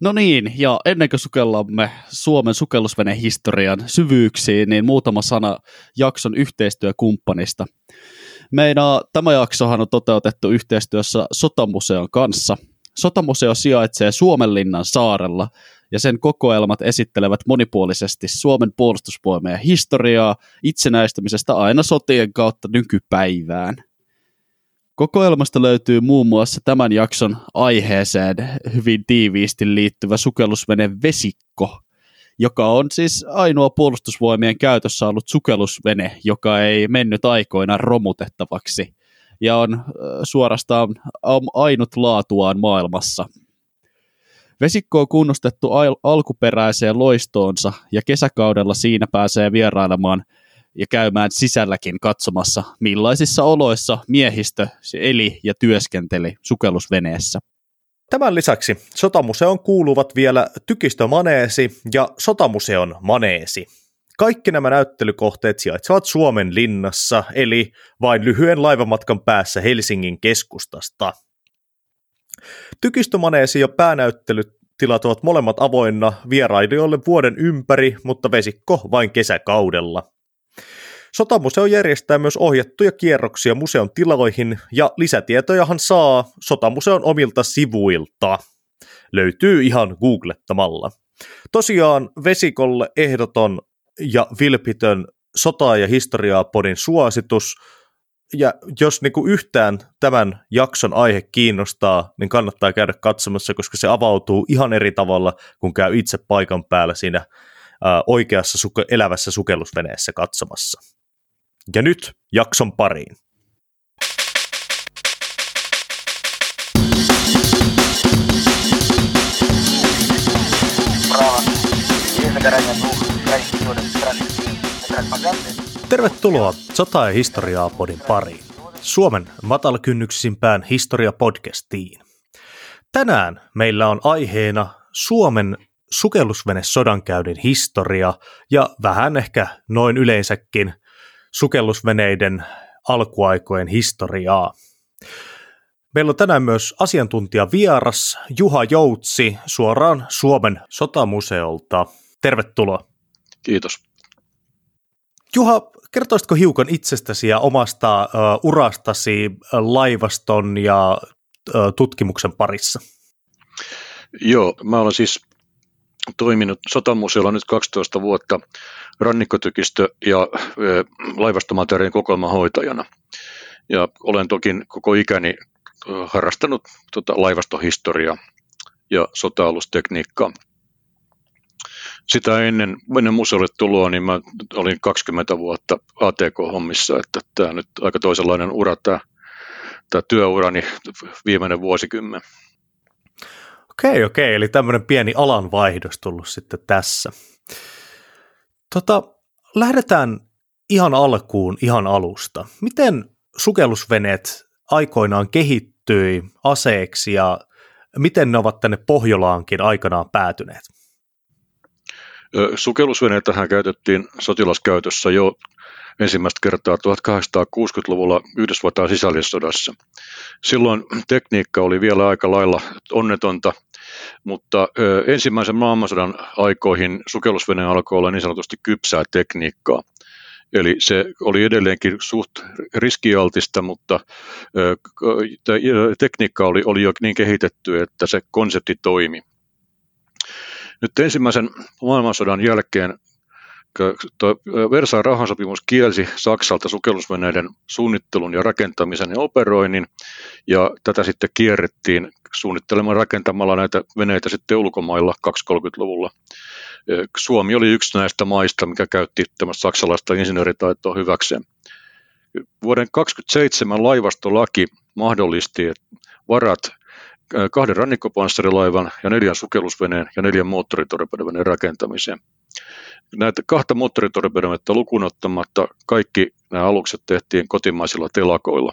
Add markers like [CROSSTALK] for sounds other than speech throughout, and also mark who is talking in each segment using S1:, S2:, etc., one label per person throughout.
S1: No niin, ja ennen kuin sukellamme Suomen sukellusvenehistorian syvyyksiin, niin muutama sana jakson yhteistyökumppanista. Meidän tämä jaksohan on toteutettu yhteistyössä Sotamuseon kanssa. Sotamuseo sijaitsee Suomenlinnan saarella, ja sen kokoelmat esittelevät monipuolisesti Suomen puolustusvoimien historiaa itsenäistymisestä aina sotien kautta nykypäivään. Kokoelmasta löytyy muun muassa tämän jakson aiheeseen hyvin tiiviisti liittyvä sukellusvene Vesikko, joka on siis ainoa puolustusvoimien käytössä ollut sukellusvene, joka ei mennyt aikoina romutettavaksi ja on suorastaan ainut laatuaan maailmassa. Vesikko on kunnostettu al- alkuperäiseen loistoonsa ja kesäkaudella siinä pääsee vierailemaan – ja käymään sisälläkin katsomassa, millaisissa oloissa miehistö eli ja työskenteli sukellusveneessä.
S2: Tämän lisäksi Sotamuseon kuuluvat vielä Tykistömaneesi ja Sotamuseon maneesi. Kaikki nämä näyttelykohteet sijaitsevat Suomen linnassa, eli vain lyhyen laivamatkan päässä Helsingin keskustasta. Tykistömaneesi ja päänäyttelytilat ovat molemmat avoinna vierailijoille vuoden ympäri, mutta vesikko vain kesäkaudella. Sotamuseo järjestää myös ohjattuja kierroksia museon tiloihin ja lisätietojahan saa Sotamuseon omilta sivuilta. Löytyy ihan googlettamalla. Tosiaan Vesikolle ehdoton ja vilpitön sota- ja historiaa podin suositus. Ja jos niinku yhtään tämän jakson aihe kiinnostaa, niin kannattaa käydä katsomassa, koska se avautuu ihan eri tavalla, kun käy itse paikan päällä siinä ää, oikeassa suke- elävässä sukellusveneessä katsomassa. Ja nyt jakson pariin. Tervetuloa Sota- ja historiaa podin pariin. Suomen matalakynnyksisimpään historiapodcastiin. Tänään meillä on aiheena Suomen sukellusvene sodankäynnin historia ja vähän ehkä noin yleensäkin – sukellusveneiden alkuaikojen historiaa. Meillä on tänään myös asiantuntija vieras Juha Joutsi suoraan Suomen sotamuseolta. Tervetuloa.
S3: Kiitos.
S2: Juha, kertoisitko hiukan itsestäsi ja omasta uh, urastasi laivaston ja uh, tutkimuksen parissa?
S3: Joo, mä olen siis toiminut sotamuseolla nyt 12 vuotta rannikkotykistö- ja laivastomateriaalin kokoelman hoitajana. Ja olen toki koko ikäni harrastanut tota laivastohistoriaa ja sota-alustekniikkaa. Sitä ennen, ennen museolle tuloa, niin mä olin 20 vuotta ATK-hommissa, että tämä nyt aika toisenlainen ura, tämä, tämä työurani viimeinen vuosikymmen.
S2: Okei, okei, eli tämmöinen pieni alanvaihdos tullut sitten tässä. Tota, lähdetään ihan alkuun, ihan alusta. Miten sukellusveneet aikoinaan kehittyi aseeksi ja miten ne ovat tänne Pohjolaankin aikanaan päätyneet?
S3: Sukellusveneitähän käytettiin sotilaskäytössä jo ensimmäistä kertaa 1860-luvulla Yhdysvaltain sisällissodassa. Silloin tekniikka oli vielä aika lailla onnetonta, mutta ensimmäisen maailmansodan aikoihin sukellusvene alkoi olla niin sanotusti kypsää tekniikkaa. Eli se oli edelleenkin suht riskialtista, mutta tekniikka oli, oli jo niin kehitetty, että se konsepti toimi. Nyt ensimmäisen maailmansodan jälkeen Versailles rahansopimus kielsi Saksalta sukellusveneiden suunnittelun ja rakentamisen ja operoinnin, ja tätä sitten kierrettiin suunnittelemaan rakentamalla näitä veneitä sitten ulkomailla 230-luvulla. Suomi oli yksi näistä maista, mikä käytti tämmöistä saksalaista insinööritaitoa hyväkseen. Vuoden 27 laivastolaki mahdollisti varat kahden rannikkopanssarilaivan ja neljän sukellusveneen ja neljän moottoritorpedoveneen rakentamiseen. Näitä kahta moottoritorpedonetta lukuun ottamatta kaikki nämä alukset tehtiin kotimaisilla telakoilla.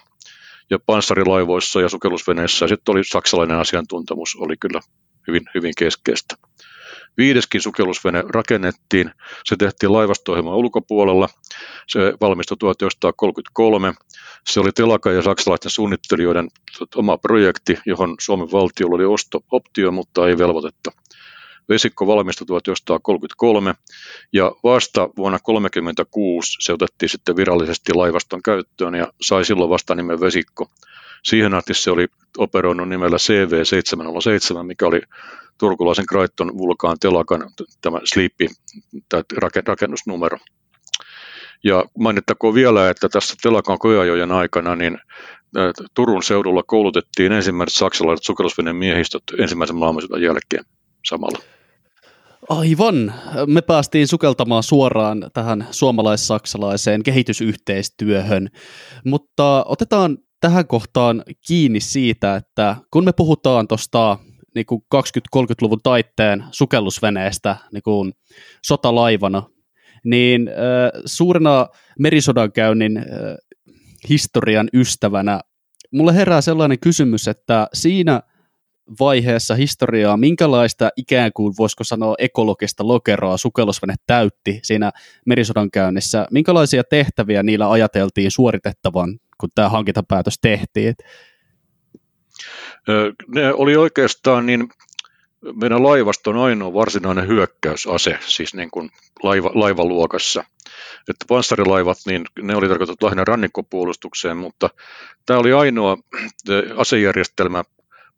S3: Ja panssarilaivoissa ja sukellusveneissä sitten oli saksalainen asiantuntemus, oli kyllä hyvin, hyvin keskeistä. Viideskin sukellusvene rakennettiin. Se tehtiin laivasto ulkopuolella. Se valmistui 1933. Se oli telaka ja saksalaisten suunnittelijoiden oma projekti, johon Suomen valtiolla oli osto-optio, mutta ei velvoitetta. Vesikko valmistui 1933 ja vasta vuonna 1936 se otettiin sitten virallisesti laivaston käyttöön ja sai silloin vasta nimen Vesikko. Siihen asti se oli operoinut nimellä CV707, mikä oli turkulaisen Kraiton Vulkaan telakan tämä Sleepy, tämä rakennusnumero. Ja mainittakoon vielä, että tässä telakan kojajojen aikana niin Turun seudulla koulutettiin ensimmäiset saksalaiset sukellusveneen miehistöt ensimmäisen maailmansodan jälkeen samalla.
S1: Aivan. Me päästiin sukeltamaan suoraan tähän suomalais-saksalaiseen kehitysyhteistyöhön, mutta otetaan tähän kohtaan kiinni siitä, että kun me puhutaan tuosta niin 20-30-luvun taitteen sukellusveneestä niin kuin sotalaivana, niin äh, suurena merisodankäynnin äh, historian ystävänä mulle herää sellainen kysymys, että siinä vaiheessa historiaa, minkälaista ikään kuin voisiko sanoa ekologista lokeroa sukellusvene täytti siinä merisodan käynnissä, minkälaisia tehtäviä niillä ajateltiin suoritettavan, kun tämä hankintapäätös tehtiin?
S3: Ne oli oikeastaan niin meidän laivaston ainoa varsinainen hyökkäysase, siis niin kuin laiva, laivaluokassa. Että panssarilaivat, niin ne oli tarkoitettu lähinnä rannikkopuolustukseen, mutta tämä oli ainoa asejärjestelmä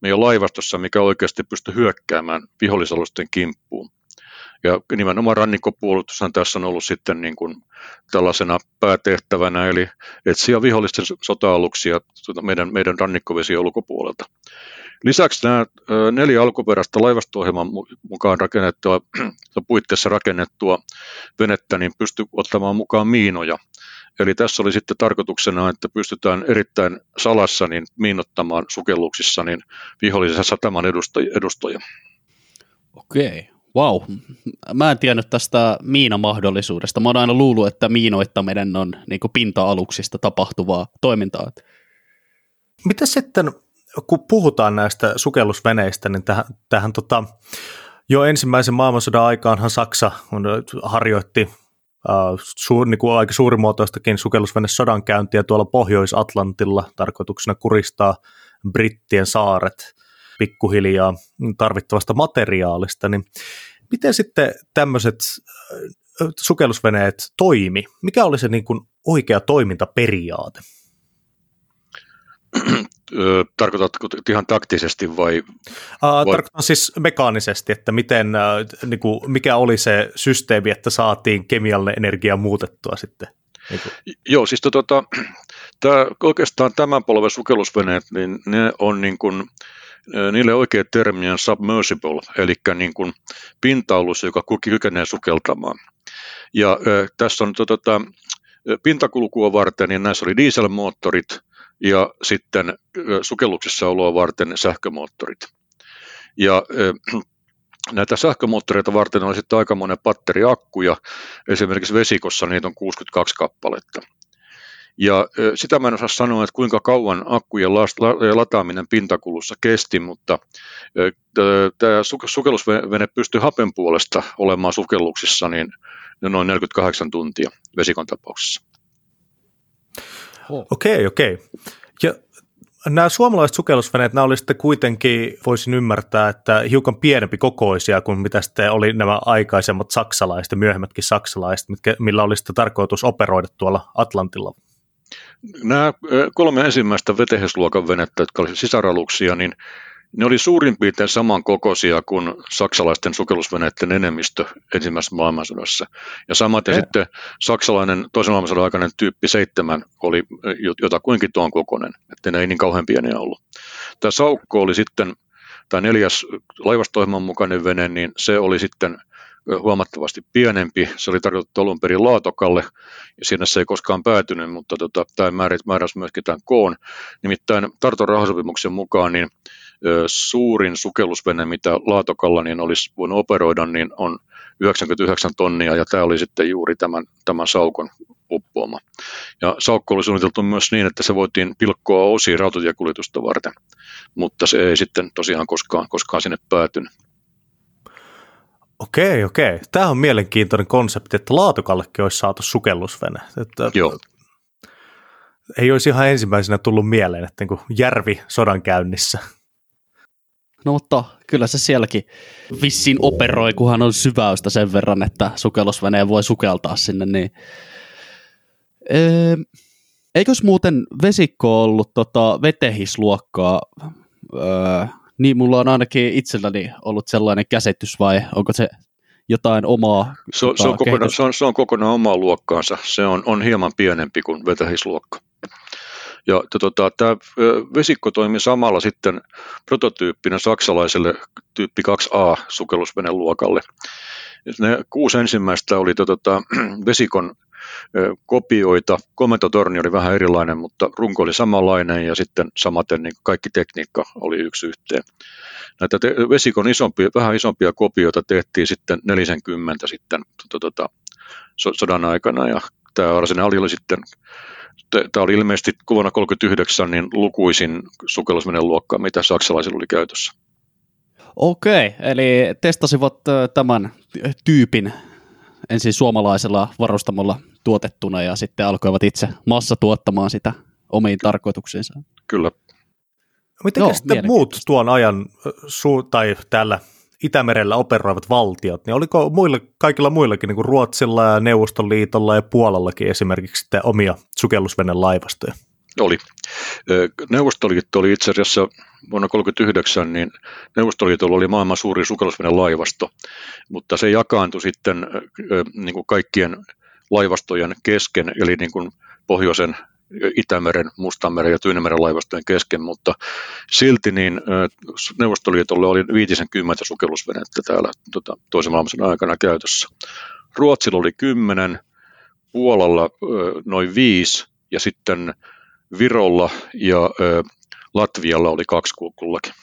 S3: meidän laivastossa, mikä oikeasti pystyi hyökkäämään vihollisalusten kimppuun. Ja nimenomaan rannikkopuolustushan tässä on ollut sitten niin kuin tällaisena päätehtävänä, eli etsiä vihollisten sota-aluksia tuota meidän, meidän rannikkovesien ulkopuolelta. Lisäksi nämä neljä alkuperäistä laivasto-ohjelman mukaan rakennettua, [CLEARS THROAT] puitteissa rakennettua venettä, niin pystyi ottamaan mukaan miinoja. Eli tässä oli sitten tarkoituksena, että pystytään erittäin salassa niin miinottamaan sukelluksissa niin vihollisen sataman edustajia.
S1: Okei, wow. Mä en tiennyt tästä miinamahdollisuudesta. Mä oon aina luullut, että miinoittaminen on niin pinta-aluksista tapahtuvaa toimintaa.
S2: Mitä sitten kun puhutaan näistä sukellusveneistä, niin tähän, tähän tota, jo ensimmäisen maailmansodan aikaanhan Saksa harjoitti äh, suur, niin kuin aika suurimuotoistakin sukellusvene sodankäyntiä tuolla Pohjois-Atlantilla tarkoituksena kuristaa brittien saaret pikkuhiljaa tarvittavasta materiaalista, niin miten sitten tämmöiset sukellusveneet toimi? Mikä oli se niin kuin oikea toimintaperiaate? [CLEARS THROAT]
S3: Tarkoitatko ihan taktisesti vai?
S2: Uh, Tarkoitan siis mekaanisesti, että miten, niin kuin, mikä oli se systeemi, että saatiin kemiallinen energia muutettua sitten? Niin kuin.
S3: Joo, siis tota, tämä, oikeastaan tämän polven sukellusveneet, niin ne on niin kuin, niille oikea termi on submersible, eli niin kuin pinta-alus, joka kykenee sukeltamaan. Ja tässä on tota, pintakulkua varten, niin näissä oli dieselmoottorit, ja sitten sukelluksessa oloa varten sähkömoottorit. Ja [CLEARS THROAT] näitä sähkömoottoreita varten on sitten aika monen batteriakkuja, esimerkiksi vesikossa niitä on 62 kappaletta. Ja sitä mä en osaa sanoa, että kuinka kauan akkujen lataaminen pintakulussa kesti, mutta tämä sukellusvene pystyy hapen puolesta olemaan sukelluksissa niin noin 48 tuntia vesikon tapauksessa.
S2: Okei, okei. Okay. Ja nämä suomalaiset sukellusveneet, nämä oli sitten kuitenkin, voisin ymmärtää, että hiukan pienempi kokoisia kuin mitä sitten oli nämä aikaisemmat saksalaiset ja myöhemmätkin saksalaiset, mitkä, millä oli sitten tarkoitus operoida tuolla Atlantilla.
S3: Nämä kolme ensimmäistä vetehesluokan venettä, jotka olivat sisaraluksia, niin ne oli suurin piirtein samankokoisia kuin saksalaisten sukellusveneiden enemmistö ensimmäisessä maailmansodassa. Ja samaten ja. sitten saksalainen toisen maailmansodan aikainen tyyppi 7 oli jotakuinkin tuon kokoinen, että ne ei niin kauhean pieniä ollut. Tämä Saukko oli sitten, tämä neljäs laivastoiman mukainen vene, niin se oli sitten huomattavasti pienempi. Se oli tarkoitettu alun perin laatokalle, ja siinä se ei koskaan päätynyt, mutta tota, tämä määräsi myöskin tämän koon. Nimittäin Tarton rahasopimuksen mukaan niin suurin sukellusvene, mitä Laatokalla niin olisi voinut operoida, niin on 99 tonnia, ja tämä oli sitten juuri tämän, tämän saukon uppoama. Ja saukko oli suunniteltu myös niin, että se voitiin pilkkoa osiin rautatiekuljetusta varten, mutta se ei sitten tosiaan koskaan, koskaan sinne päätynyt.
S2: Okei, okei. Tämä on mielenkiintoinen konsepti, että Laatokallekin olisi saatu sukellusvene. Että
S3: Joo.
S2: Ei olisi ihan ensimmäisenä tullut mieleen, että niin järvi sodan käynnissä.
S1: No mutta kyllä se sielläkin vissiin operoi, kunhan on syväystä sen verran, että sukellusveneen voi sukeltaa sinne, niin Öö, eikös muuten vesikko ollut tota vetehisluokkaa? Öö, niin mulla on ainakin itselläni ollut sellainen käsitys vai onko se jotain omaa?
S3: Se, tota, se, on, kokonaan, se, on, se on kokonaan omaa luokkaansa. Se on, on hieman pienempi kuin vetähisluokka. Ja tota, tämä vesikko toimi samalla sitten prototyyppinä saksalaiselle tyyppi 2A sukellusveneluokalle. Ne kuusi ensimmäistä oli tota, [CLEARS THROAT] vesikon kopioita. Komentotorni oli vähän erilainen, mutta runko oli samanlainen ja sitten samaten niin kaikki tekniikka oli yksi yhteen. Näitä te- vesikon isompia, vähän isompia kopioita tehtiin sitten 40 sitten tota, sodan aikana ja tämä arsenaali oli sitten tämä oli ilmeisesti vuonna 1939 niin lukuisin sukellusmenen luokkaa, mitä saksalaisilla oli käytössä.
S1: Okei, eli testasivat tämän tyypin ensin suomalaisella varustamolla tuotettuna ja sitten alkoivat itse massa tuottamaan sitä omiin tarkoituksiinsa.
S3: Kyllä.
S2: Miten Joo, sitten muut tuon ajan su- tai täällä Itämerellä operoivat valtiot, niin oliko muilla, kaikilla muillakin, niin kuin Ruotsilla ja Neuvostoliitolla ja Puolallakin esimerkiksi omia sukellusvenelaivastoja?
S3: Oli. Neuvostoliitto oli itse asiassa vuonna 1939, niin Neuvostoliitolla oli maailman suurin sukellusvenelaivasto, mutta se jakaantui sitten niin kuin kaikkien laivastojen kesken, eli niin kuin pohjoisen Itämeren, Mustanmeren ja Tyynemeren laivastojen kesken, mutta silti niin Neuvostoliitolle oli 50 sukellusvenettä täällä tota, toisen maailmansodan aikana käytössä. Ruotsilla oli 10, Puolalla noin 5 ja sitten Virolla ja Latvialla oli kaksi kullakin.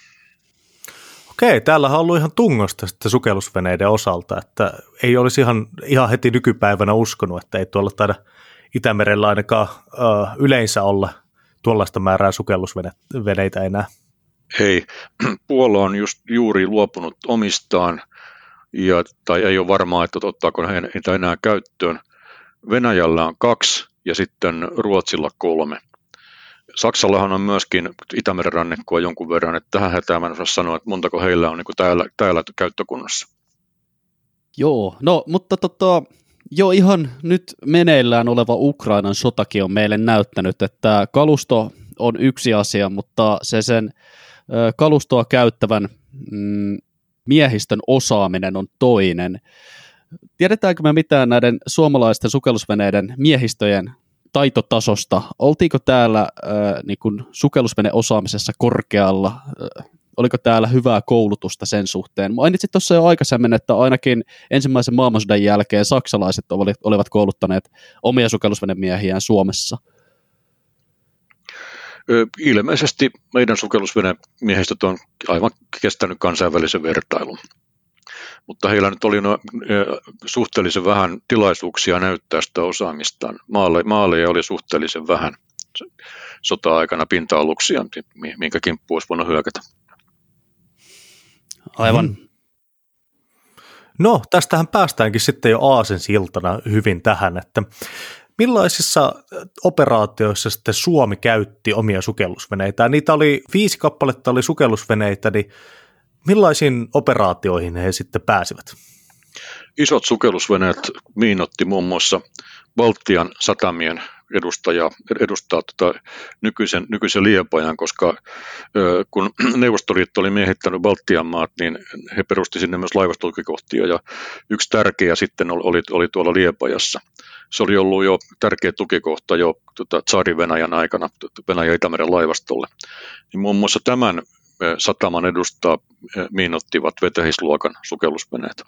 S2: Okei, täällä on ollut ihan tungosta sitten sukellusveneiden osalta, että ei olisi ihan, ihan heti nykypäivänä uskonut, että ei tuolla taida Itämerellä ainakaan ö, yleensä olla tuollaista määrää sukellusveneitä enää.
S3: Hei, [CLEARS THROAT] Puola on just juuri luopunut omistaan, ja, tai ei ole varmaa, että ottaako he niitä enää käyttöön. Venäjällä on kaksi ja sitten Ruotsilla kolme. Saksallahan on myöskin Itämeren rannikkoa jonkun verran, että tähän hätään mä en osaa sanoa, että montako heillä on niin täällä, täällä käyttökunnassa.
S1: Joo, no mutta tota, jo ihan nyt meneillään oleva Ukrainan sotakin on meille näyttänyt, että kalusto on yksi asia, mutta se sen kalustoa käyttävän mm, miehistön osaaminen on toinen. Tiedetäänkö me mitään näiden suomalaisten sukellusveneiden miehistöjen taitotasosta? Oltiinko täällä äh, niin sukellusveneosaamisessa korkealla? Äh, oliko täällä hyvää koulutusta sen suhteen? Mainitsit tuossa jo aikaisemmin, että ainakin ensimmäisen maailmansodan jälkeen saksalaiset olivat kouluttaneet omia sukellusvenemiehiään Suomessa.
S3: Ilmeisesti meidän sukellusvenemiehistöt on aivan kestänyt kansainvälisen vertailun mutta heillä nyt oli no, suhteellisen vähän tilaisuuksia näyttää sitä osaamistaan. Maale, maaleja oli suhteellisen vähän sota-aikana pinta-aluksia, minkä kimppu olisi voinut hyökätä.
S1: Aivan. Hmm.
S2: No, tästähän päästäänkin sitten jo Aasen siltana hyvin tähän, että millaisissa operaatioissa sitten Suomi käytti omia sukellusveneitä? Niitä oli viisi kappaletta oli sukellusveneitä, niin millaisiin operaatioihin he sitten pääsivät?
S3: Isot sukellusveneet miinotti muun muassa Baltian satamien edustaja, edustaa tota nykyisen, nykyisen Liepajan, koska ö, kun [CLEARS THROAT] Neuvostoliitto oli miehittänyt Baltian maat, niin he perusti sinne myös laivastolkikohtia ja yksi tärkeä sitten oli, oli tuolla Liepajassa. Se oli ollut jo tärkeä tukikohta jo tota, Tsaari Venäjän aikana Venäjän Itämeren laivastolle. Niin muun muassa tämän sataman edustaa miinottivat vetähisluokan sukellusveneet.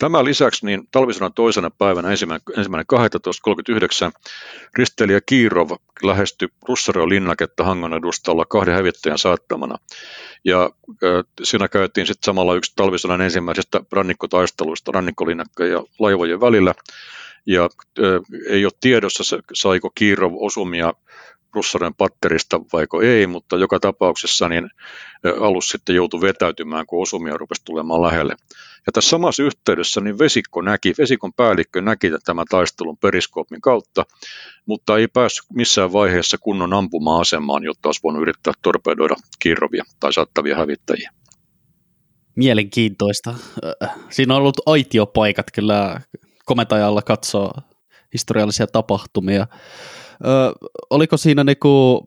S3: Tämän lisäksi niin talvisodan toisena päivänä ensimmäinen, ensimmäinen 12.39 risteilijä Kiirov lähestyi Russareo linnaketta Hangon edustalla kahden hävittäjän saattamana. Ja äh, siinä käytiin sitten samalla yksi talvisodan ensimmäisestä rannikkotaisteluista rannikkolinnakka ja laivojen välillä. Ja äh, ei ole tiedossa, saiko Kiirov osumia Russaren patterista vaiko ei, mutta joka tapauksessa niin alus sitten joutui vetäytymään, kun osumia rupesi tulemaan lähelle. Ja tässä samassa yhteydessä niin vesikko näki, vesikon päällikkö näki tämän taistelun periskoopin kautta, mutta ei päässyt missään vaiheessa kunnon ampuma-asemaan, jotta olisi voinut yrittää torpedoida kirrovia tai saattavia hävittäjiä.
S1: Mielenkiintoista. Siinä on ollut aitiopaikat kyllä komentajalla katsoa historiallisia tapahtumia. Ö, oliko siinä niinku,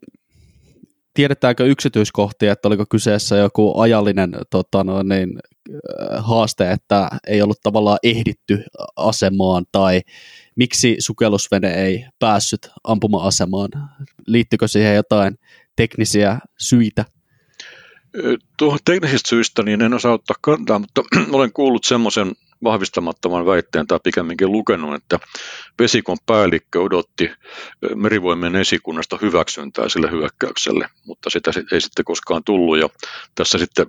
S1: tiedetäänkö yksityiskohtia, että oliko kyseessä joku ajallinen tota no, niin, haaste, että ei ollut tavallaan ehditty asemaan, tai miksi sukellusvene ei päässyt ampuma-asemaan? Liittyykö siihen jotain teknisiä syitä?
S3: Tuohon teknisistä syistä niin en osaa ottaa kantaa, mutta [CLEARS THROAT] olen kuullut semmoisen vahvistamattoman väitteen tai pikemminkin lukenut, että vesikon päällikkö odotti merivoimien esikunnasta hyväksyntää sille hyökkäykselle, mutta sitä ei sitten koskaan tullut ja tässä sitten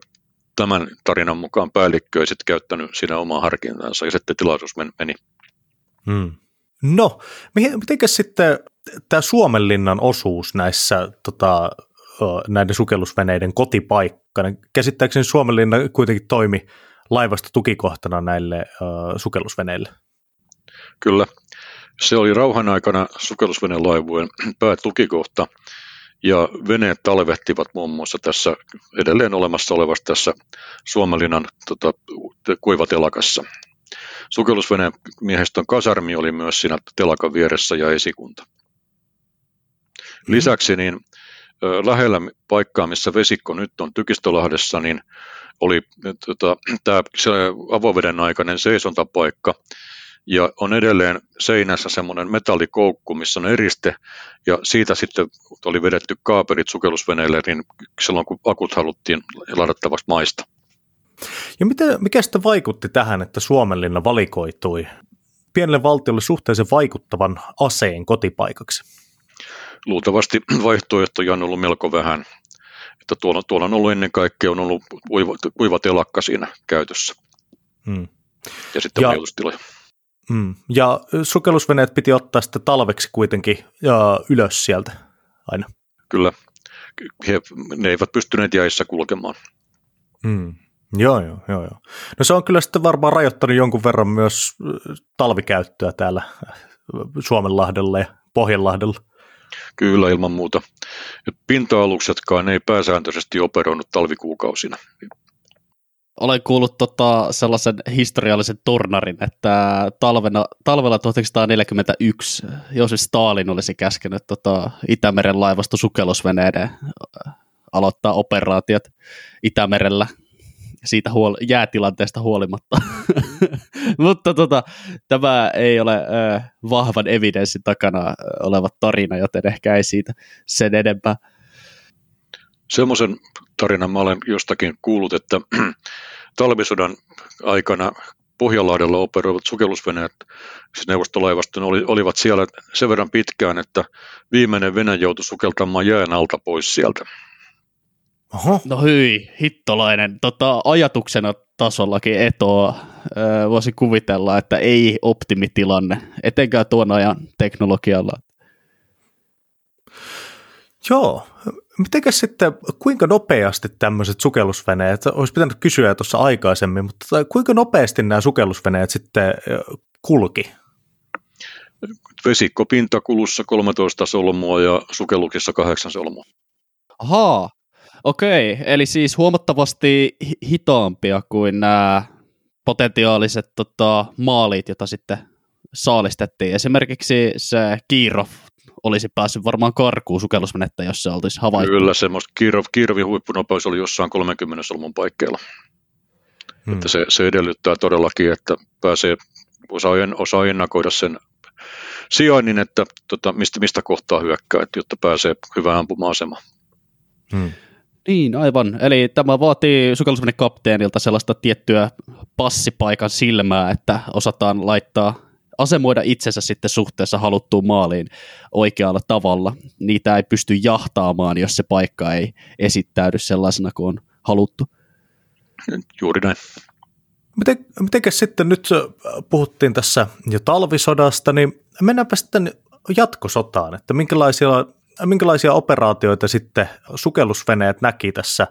S3: tämän tarinan mukaan päällikkö ei sitten käyttänyt siinä omaa harkintansa ja sitten tilaisuus meni.
S2: Hmm. No, miten sitten tämä Suomenlinnan osuus näissä tota, näiden sukellusveneiden kotipaikkana? Käsittääkseni Suomenlinna kuitenkin toimi laivasta tukikohtana näille uh, sukellusveneille.
S3: Kyllä. Se oli rauhan aikana sukellusvenelaivujen [CLEARS THROAT] päätukikohta, ja veneet talvehtivat muun muassa tässä edelleen olemassa olevassa tässä Suomenlinnan tota, kuivatelakassa. Sukellusveneen miehistön kasarmi oli myös siinä telakan vieressä ja esikunta. Mm-hmm. Lisäksi niin lähellä paikkaa, missä vesikko nyt on Tykistölahdessa, niin oli tota, [CLEARS THROAT] tämä avoveden aikainen seisontapaikka, ja on edelleen seinässä semmoinen metallikoukku, missä on eriste, ja siitä sitten oli vedetty kaaperit sukellusveneille, niin silloin kun akut haluttiin ladattavaksi maista.
S2: Ja mitä, mikä sitten vaikutti tähän, että Suomenlinna valikoitui pienelle valtiolle suhteellisen vaikuttavan aseen kotipaikaksi?
S3: Luultavasti [CLEARS THROAT] vaihtoehtoja on ollut melko vähän että tuolla, tuolla on ollut ennen kaikkea on ollut kuiva, kuiva telakka siinä käytössä. Hmm. Ja sitten ja, majoitustiloja.
S2: Hmm. Ja sukellusveneet piti ottaa sitten talveksi kuitenkin ja ylös sieltä aina.
S3: Kyllä. He, ne eivät pystyneet jäissä kulkemaan.
S2: Hmm. Joo, joo, joo, joo. No se on kyllä sitten varmaan rajoittanut jonkun verran myös talvikäyttöä täällä Suomenlahdella ja Pohjanlahdella.
S3: Kyllä ilman muuta. Pinta-aluksetkaan ei pääsääntöisesti operoinut talvikuukausina.
S1: Olen kuullut tota sellaisen historiallisen tornarin, että talvena, talvella 1941 Josef Stalin olisi käskenyt tota Itämeren laivasto sukellusveneiden aloittaa operaatiot Itämerellä siitä huol- jäätilanteesta huolimatta. [LAUGHS] Mutta tota, tämä ei ole ö, vahvan evidenssin takana oleva tarina, joten ehkä ei siitä sen enempää.
S3: Semmoisen tarinan mä olen jostakin kuullut, että [CLEARS THROAT] talvisodan aikana Pohjanlahdella operoivat sukellusveneet, siis neuvostolaivaston, oli, olivat siellä sen verran pitkään, että viimeinen Venäjä joutui sukeltamaan jään alta pois sieltä.
S1: Oho. No hyi, hittolainen. Tota, ajatuksena tasollakin etoa öö, voisi kuvitella, että ei optimitilanne, etenkään tuon ajan teknologialla.
S2: Joo. Mitenkäs sitten, kuinka nopeasti tämmöiset sukellusveneet, olisi pitänyt kysyä tuossa aikaisemmin, mutta kuinka nopeasti nämä sukellusveneet sitten kulki?
S3: Vesikkopintakulussa 13 solmua ja sukellukissa 8 solmua.
S1: Ahaa, Okei, eli siis huomattavasti hitaampia kuin nämä potentiaaliset tota, maalit, joita sitten saalistettiin. Esimerkiksi se Kiirov olisi päässyt varmaan karkuun sukellusvenettä, jos se olisi havaittu.
S3: Kyllä, semmoista Kiirov, Kiirovin huippunopeus oli jossain 30 solmun paikkeilla. Hmm. Että se, se edellyttää todellakin, että pääsee, osaa, osaa ennakoida sen sijainnin, että tota, mistä, mistä kohtaa hyökkää, jotta pääsee hyvään ampuma-asemaan.
S1: Hmm. Niin, aivan. Eli tämä vaatii sukellusveneen kapteenilta sellaista tiettyä passipaikan silmää, että osataan laittaa asemoida itsensä sitten suhteessa haluttuun maaliin oikealla tavalla. Niitä ei pysty jahtaamaan, jos se paikka ei esittäydy sellaisena kuin on haluttu.
S3: Juuri näin.
S2: Miten, mitenkäs sitten nyt puhuttiin tässä jo talvisodasta, niin mennäänpä sitten jatkosotaan, että minkälaisia minkälaisia operaatioita sitten sukellusveneet näki tässä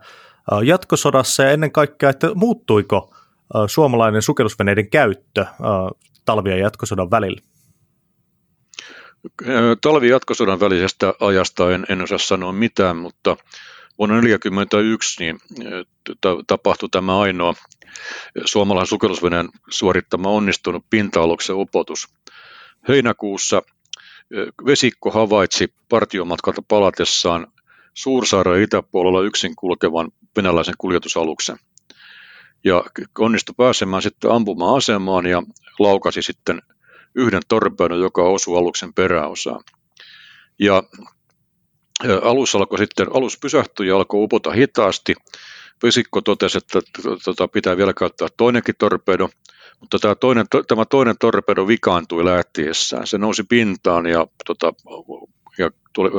S2: jatkosodassa ja ennen kaikkea, että muuttuiko suomalainen sukellusveneiden käyttö talvi- ja jatkosodan välillä?
S3: Talvi- ja jatkosodan välisestä ajasta en, en osaa sanoa mitään, mutta vuonna 1941 niin tapahtui tämä ainoa suomalaisen sukellusveneen suorittama onnistunut pinta-aluksen upotus. Heinäkuussa vesikko havaitsi partiomatkalta palatessaan Suursaaren itäpuolella yksin kulkevan venäläisen kuljetusaluksen. Ja onnistui pääsemään sitten ampumaan asemaan ja laukasi sitten yhden torpedon, joka osui aluksen peräosaan. Ja alus alkoi sitten, alus pysähtyi ja alkoi upota hitaasti. Vesikko totesi, että tota, pitää vielä käyttää toinenkin torpedo, mutta tämä toinen, tämä toinen torpedo vikaantui lähtiessään. Se nousi pintaan ja, tota, ja, tuli,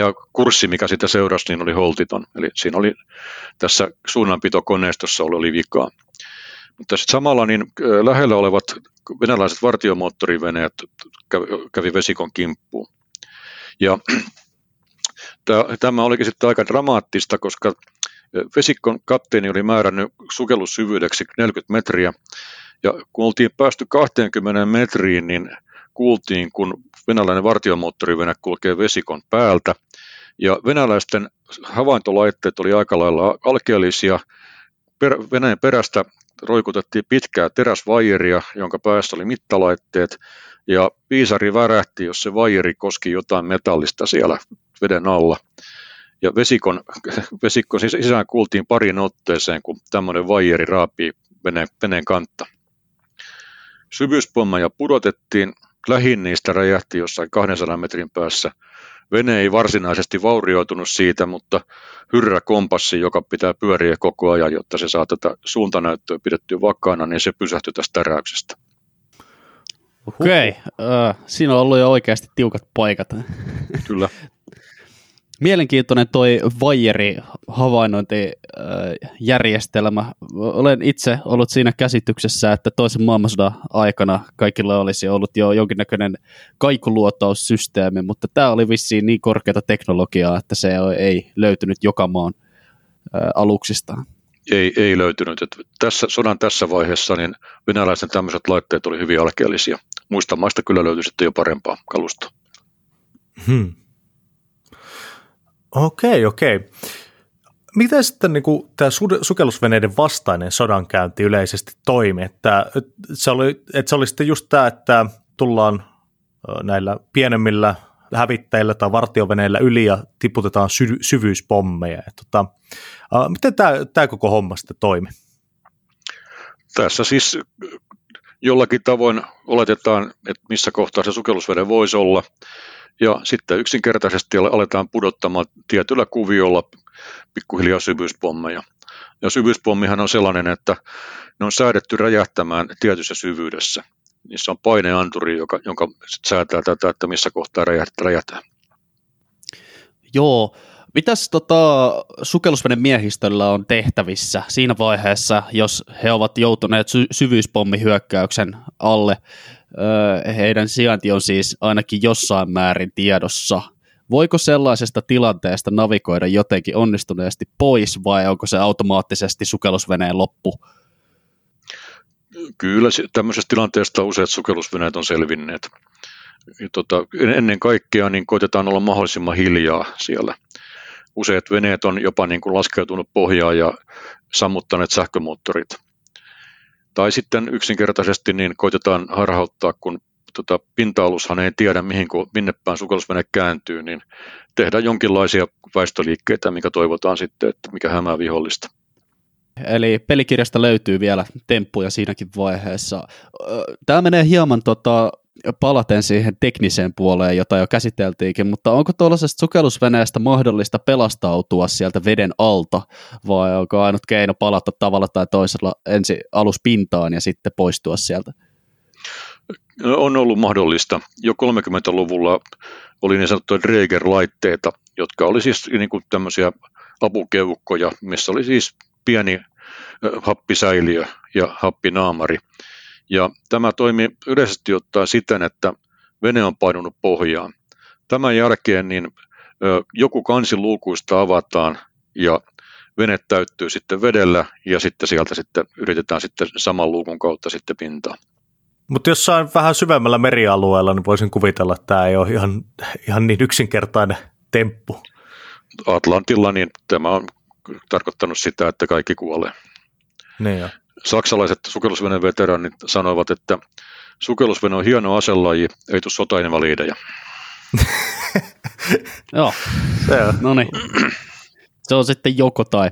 S3: ja kurssi, mikä sitä seurasi, niin oli holtiton. Eli siinä oli tässä suunnanpitokoneistossa oli, oli vikaa. Mutta sitten samalla niin lähellä olevat venäläiset vartiomoottoriveneet kävi, kävi vesikon kimppuun. Ja [CLEARS THROAT] tämä olikin sitten aika dramaattista, koska vesikon kapteeni oli määrännyt sukellussyvyydeksi 40 metriä, ja kun oltiin päästy 20 metriin, niin kuultiin, kun venäläinen vartiomoottorivene kulkee vesikon päältä, ja venäläisten havaintolaitteet oli aika lailla alkeellisia. Per, Venäjän perästä roikutettiin pitkää teräsvaijeria, jonka päässä oli mittalaitteet, ja viisari värähti, jos se vaijeri koski jotain metallista siellä veden alla. Ja vesikon, vesikon sisään kuultiin parin otteeseen, kun tämmöinen vaijeri raapii veneen, veneen kantta. Syvyyspommeja pudotettiin, lähin niistä räjähti jossain 200 metrin päässä. Vene ei varsinaisesti vaurioitunut siitä, mutta hyrrä kompassi, joka pitää pyöriä koko ajan, jotta se saa tätä suuntanäyttöä pidettyä vakaana, niin se pysähtyi tästä täräyksestä.
S1: Okei, okay. uh, siinä on ollut jo oikeasti tiukat paikat.
S3: Kyllä. [LAUGHS]
S1: Mielenkiintoinen toi Vajeri havainnointijärjestelmä. Olen itse ollut siinä käsityksessä, että toisen maailmansodan aikana kaikilla olisi ollut jo jonkinnäköinen kaikuluotaussysteemi, mutta tämä oli vissiin niin korkeata teknologiaa, että se ei löytynyt joka maan aluksista.
S3: Ei, ei löytynyt. Että tässä, sodan tässä vaiheessa niin venäläisten tämmöiset laitteet oli hyvin alkeellisia. Muista maista kyllä löytyi sitten jo parempaa kalusta. Hmm.
S2: Okei, okei. Miten sitten niin kuin, tämä sukellusveneiden vastainen sodankäynti yleisesti toimi? Että, se oli, että se oli sitten just tämä, että tullaan näillä pienemmillä hävittäjillä tai vartioveneillä yli ja tiputetaan sy- syvyyspommeja. Ja, tota, miten tämä, tämä koko homma sitten toimi?
S3: Tässä siis jollakin tavoin oletetaan, että missä kohtaa se sukellusvene voisi olla – ja sitten yksinkertaisesti aletaan pudottamaan tietyllä kuviolla pikkuhiljaa syvyyspommeja. Ja syvyyspommihan on sellainen, että ne on säädetty räjähtämään tietyssä syvyydessä. Niissä on paineanturi, joka, jonka säätää tätä, että missä kohtaa räjähtää.
S1: Joo, Mitäs tota, sukellusveden miehistöllä on tehtävissä siinä vaiheessa, jos he ovat joutuneet sy- syvyyspommihyökkäyksen alle? Öö, heidän sijainti on siis ainakin jossain määrin tiedossa. Voiko sellaisesta tilanteesta navigoida jotenkin onnistuneesti pois vai onko se automaattisesti sukellusveneen loppu?
S3: Kyllä tämmöisestä tilanteesta useat sukellusveneet on selvinneet. Tota, ennen kaikkea niin koitetaan olla mahdollisimman hiljaa siellä – useat veneet on jopa niin kuin laskeutunut pohjaan ja sammuttaneet sähkömoottorit. Tai sitten yksinkertaisesti niin koitetaan harhauttaa, kun tota, pinta-alushan ei tiedä, mihin, minne päin sukellusvene kääntyy, niin tehdään jonkinlaisia väistöliikkeitä, mikä toivotaan sitten, että mikä hämää vihollista.
S1: Eli pelikirjasta löytyy vielä temppuja siinäkin vaiheessa. Tämä menee hieman tota, palaten siihen tekniseen puoleen, jota jo käsiteltiinkin, mutta onko tuollaisesta sukellusveneestä mahdollista pelastautua sieltä veden alta, vai onko ainut keino palata tavalla tai toisella ensi aluspintaan ja sitten poistua sieltä?
S3: On ollut mahdollista. Jo 30-luvulla oli niin sanottuja Dräger-laitteita, jotka oli siis niin kuin tämmöisiä apukeukkoja, missä oli siis pieni happisäiliö ja happinaamari, ja tämä toimi yleisesti ottaen siten, että vene on painunut pohjaan. Tämän jälkeen niin joku kansi luukuista avataan ja vene täyttyy sitten vedellä ja sitten sieltä sitten yritetään sitten saman luukun kautta sitten pintaan.
S2: Mutta jossain vähän syvemmällä merialueella, niin voisin kuvitella, että tämä ei ole ihan, ihan niin yksinkertainen temppu.
S3: Atlantilla, niin tämä on tarkoittanut sitä, että kaikki kuolee.
S2: Niin jo.
S3: Saksalaiset sukellusveneen veteraanit sanoivat, että sukellusvene on hieno aselaji, ei tule sotainvaliideja. [LAUGHS]
S1: Joo,
S2: Se on.
S1: no niin. Se on sitten joko tai.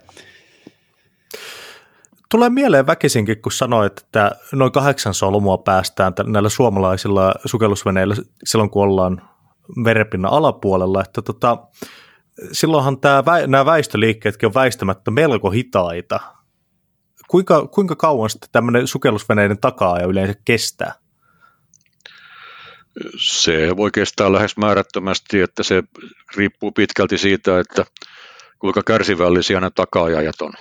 S2: Tulee mieleen väkisinkin, kun sanoit, että noin kahdeksan solmua päästään tä- näillä suomalaisilla sukellusveneillä silloin, kun ollaan merenpinnan alapuolella, että tota, silloinhan tämä, nämä väistöliikkeetkin on väistämättä melko hitaita. Kuinka, kuinka kauan sitten tämmöinen sukellusveneiden takaa ja yleensä kestää?
S3: Se voi kestää lähes määrättömästi, että se riippuu pitkälti siitä, että kuinka kärsivällisiä nämä takaajajat on.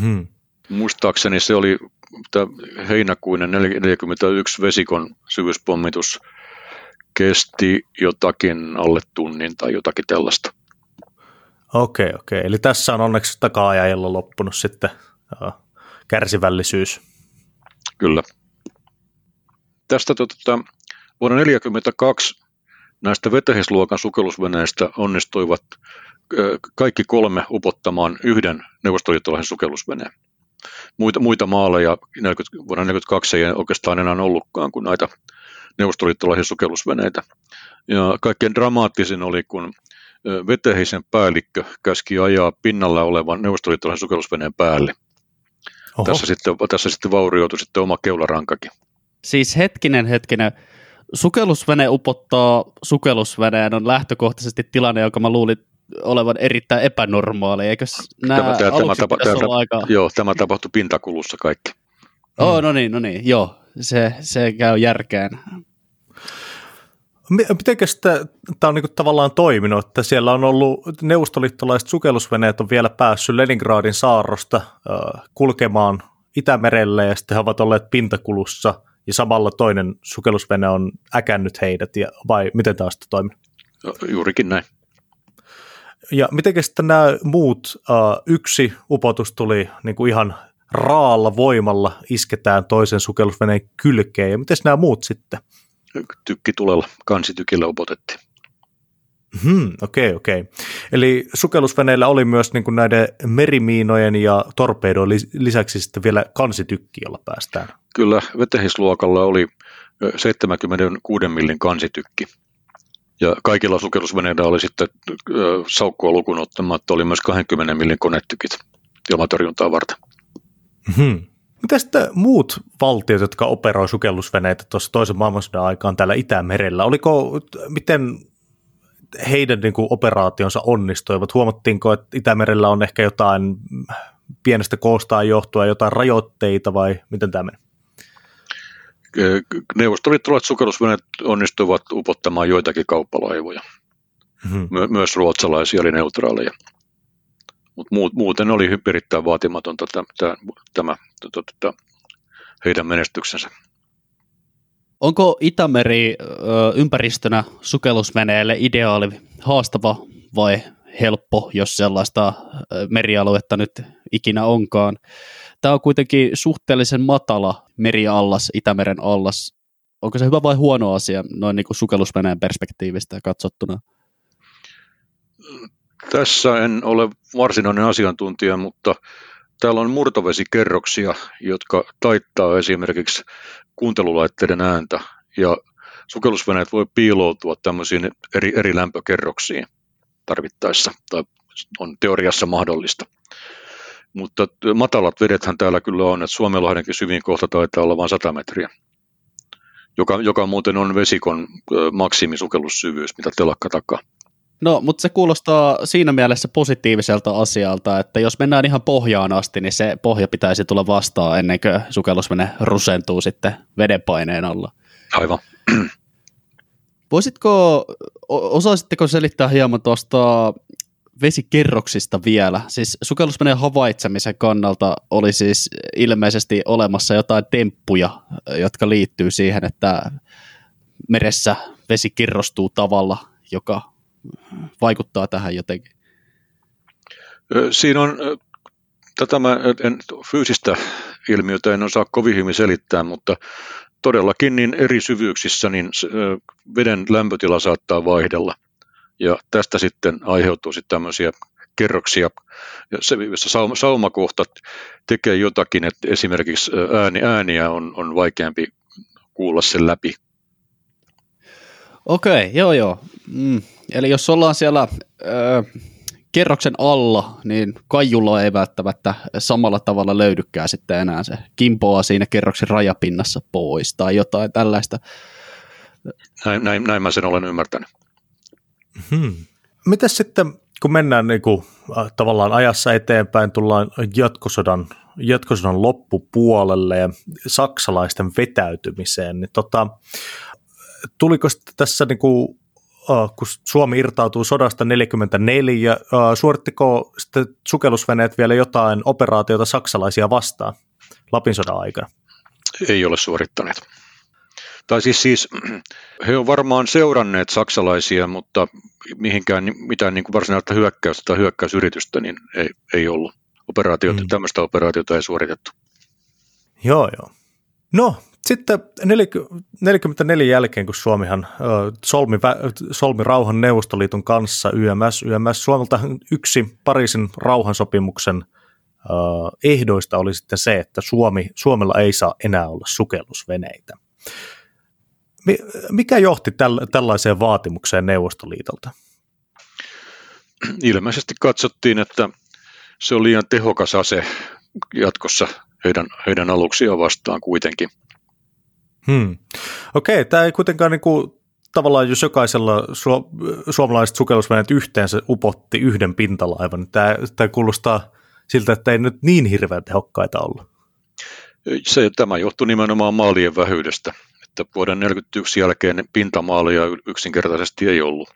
S2: Hmm.
S3: Muistaakseni se oli heinäkuinen 41 vesikon syvyyspommitus kesti jotakin alle tunnin tai jotakin tällaista.
S2: Okei, okei. Eli tässä on onneksi takaa-ajajalla loppunut sitten kärsivällisyys.
S3: Kyllä. Tästä tota, vuonna 1942 näistä vetähisluokan sukellusveneistä onnistuivat kaikki kolme upottamaan yhden neuvostoliittolaisen sukellusveneen. Muita, muita maaleja 40, vuonna 1942 ei oikeastaan enää ollutkaan kuin näitä neuvostoliittolaisia sukellusveneitä. Ja kaikkein dramaattisin oli, kun vetehisen päällikkö käski ajaa pinnalla olevan neuvostoliittolaisen sukellusveneen päälle.
S2: Oho.
S3: Tässä sitten, tässä sitten vaurioitui sitten oma keularankakin.
S1: Siis hetkinen, hetkinen. Sukellusvene upottaa sukellusveneen on lähtökohtaisesti tilanne, joka mä luulin olevan erittäin epänormaali. Eikö nämä
S3: Tämä- tämä- tämä tapa- tämä-
S1: olla aika...
S3: Joo, tämä tapahtui pintakulussa kaikki.
S1: Oh, no niin, no niin, joo. Se, se käy järkeen.
S2: Mi- Mitenkäs tämä on niinku tavallaan toiminut, että siellä on ollut neuvostoliittolaiset sukellusveneet on vielä päässyt Leningradin saarrosta kulkemaan Itämerelle ja sitten he ovat olleet pintakulussa ja samalla toinen sukellusvene on äkännyt heidät ja, vai miten tämä sitten toiminut?
S3: Juurikin näin.
S2: Ja miten sitten nämä muut, uh, yksi upotus tuli niin kuin ihan raalla voimalla isketään toisen sukellusveneen kylkeen, ja miten nämä muut sitten?
S3: Tykki tulella, kansitykillä upotettiin.
S2: Hmm, okei, okei. Eli sukellusveneillä oli myös niin kuin näiden merimiinojen ja torpedojen lisäksi sitten vielä kansitykki, jolla päästään.
S3: Kyllä vetehisluokalla oli ö, 76 millin kansitykki. Ja kaikilla sukellusveneillä oli sitten saukkua lukuun ottamatta oli myös 20 millin konetykit ilmatorjuntaa varten.
S2: Hmm. Mitä sitten muut valtiot, jotka operoi sukellusveneitä tuossa toisen maailmansodan aikaan täällä Itämerellä? Oliko, miten heidän niin kuin, operaationsa onnistuivat? Huomattiinko, että Itämerellä on ehkä jotain pienestä koostaan johtuen jotain rajoitteita vai miten tämä meni?
S3: Neuvostoliittolaiset sukellusveneet onnistuivat upottamaan joitakin kauppalaivoja.
S2: Hmm.
S3: My- myös ruotsalaisia oli neutraaleja. Mutta muuten oli erittäin vaatimatonta tämä, tämä, tämä, tämä heidän menestyksensä.
S1: Onko Itämeri ympäristönä sukellusveneelle ideaali, haastava vai helppo, jos sellaista merialuetta nyt ikinä onkaan? Tämä on kuitenkin suhteellisen matala meriallas, Itämeren allas. Onko se hyvä vai huono asia noin niin kuin sukellusveneen perspektiivistä katsottuna?
S3: Tässä en ole varsinainen asiantuntija, mutta täällä on murtovesikerroksia, jotka taittaa esimerkiksi kuuntelulaitteiden ääntä ja sukellusveneet voi piiloutua tämmöisiin eri, eri lämpökerroksiin tarvittaessa tai on teoriassa mahdollista. Mutta matalat vedethän täällä kyllä on, että Suomenlahdenkin syvin kohta taitaa olla vain 100 metriä, joka, joka muuten on vesikon maksimisukellussyvyys, mitä telakka takaa.
S1: No, mutta se kuulostaa siinä mielessä positiiviselta asialta, että jos mennään ihan pohjaan asti, niin se pohja pitäisi tulla vastaan ennen kuin sukellusvene rusentuu sitten vedenpaineen alla.
S3: Aivan.
S1: Voisitko, osaisitteko selittää hieman tuosta vesikerroksista vielä? Siis sukellusveneen havaitsemisen kannalta oli siis ilmeisesti olemassa jotain temppuja, jotka liittyy siihen, että meressä vesi kirrostuu tavalla, joka vaikuttaa tähän jotenkin.
S3: Siinä on, tätä mä en, fyysistä ilmiötä en osaa kovin hyvin selittää, mutta todellakin niin eri syvyyksissä niin veden lämpötila saattaa vaihdella. Ja tästä sitten aiheutuu sitten tämmöisiä kerroksia, jossa saumakohtat tekee jotakin, että esimerkiksi ääni, ääniä on, on vaikeampi kuulla sen läpi.
S1: Okei, joo joo. Mm. Eli jos ollaan siellä ö, kerroksen alla, niin kaijulla ei välttämättä samalla tavalla löydykään sitten enää se kimpoa siinä kerroksen rajapinnassa pois tai jotain tällaista.
S3: Näin, näin, näin mä sen olen ymmärtänyt.
S2: Hmm. Mitäs sitten, kun mennään niin kuin, äh, tavallaan ajassa eteenpäin, tullaan jatkosodan, jatkosodan loppupuolelle ja saksalaisten vetäytymiseen, niin tota, tuliko tässä niin kuin, kun Suomi irtautuu sodasta 44, äh, suorittiko sitten sukellusveneet vielä jotain operaatiota saksalaisia vastaan Lapin sodan aikana?
S3: Ei ole suorittaneet. Tai siis, siis [CLEARS THROAT] he ovat varmaan seuranneet saksalaisia, mutta mihinkään mitään niin kuin varsinaista hyökkäystä tai hyökkäysyritystä niin ei, ei ollut. Operaatiota, mm. Tämmöistä operaatiota ei suoritettu.
S2: Joo, joo. No, sitten 44 jälkeen, kun Suomihan solmi, solmi rauhan Neuvostoliiton kanssa YMS, YMS Suomelta yksi Pariisin rauhansopimuksen ehdoista oli sitten se, että Suomi, Suomella ei saa enää olla sukellusveneitä. Mikä johti tällaiseen vaatimukseen Neuvostoliitolta?
S3: Ilmeisesti katsottiin, että se on liian tehokas ase jatkossa heidän, heidän aluksiaan vastaan kuitenkin.
S2: Hmm. Okei, okay, tämä ei kuitenkaan niin kuin, tavallaan, jos jokaisella su- suomalaiset sukellusveneet yhteensä upotti yhden pintalaivan, niin tämä, tämä kuulostaa siltä, että ei nyt niin hirveän tehokkaita ollut.
S3: Se, tämä johtuu nimenomaan maalien vähyydestä että vuoden 1941 jälkeen pintamaalia yksinkertaisesti ei ollut.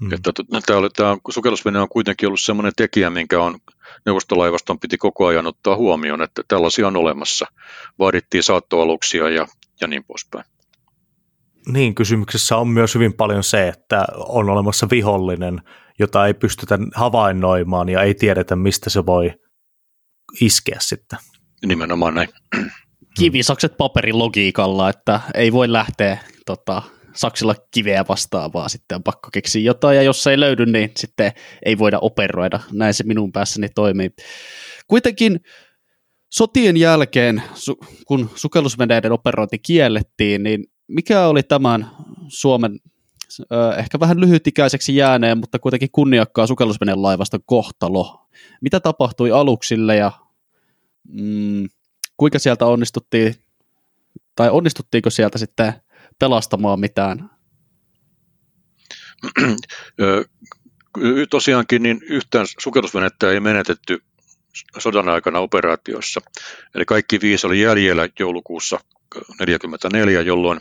S3: Mm. Että tämä, tämä sukellusvene on kuitenkin ollut sellainen tekijä, minkä on neuvostolaivaston piti koko ajan ottaa huomioon, että tällaisia on olemassa. Vaadittiin saattoaluksia ja, ja niin poispäin.
S2: Niin, kysymyksessä on myös hyvin paljon se, että on olemassa vihollinen, jota ei pystytä havainnoimaan ja ei tiedetä, mistä se voi iskeä sitten.
S3: Nimenomaan näin
S1: kivisakset paperin logiikalla, että ei voi lähteä tota, saksilla kiveä vastaan, vaan sitten on pakko keksiä jotain, ja jos se ei löydy, niin sitten ei voida operoida. Näin se minun päässäni toimii. Kuitenkin sotien jälkeen, kun sukellusveneiden operointi kiellettiin, niin mikä oli tämän Suomen ehkä vähän lyhytikäiseksi jääneen, mutta kuitenkin kunniakkaa sukellusveneen laivaston kohtalo? Mitä tapahtui aluksille ja mm, kuinka sieltä onnistuttiin, tai onnistuttiinko sieltä sitten pelastamaan mitään?
S3: Tosiaankin niin yhtään sukellusvenettä ei menetetty sodan aikana operaatioissa. Eli kaikki viisi oli jäljellä joulukuussa 1944, jolloin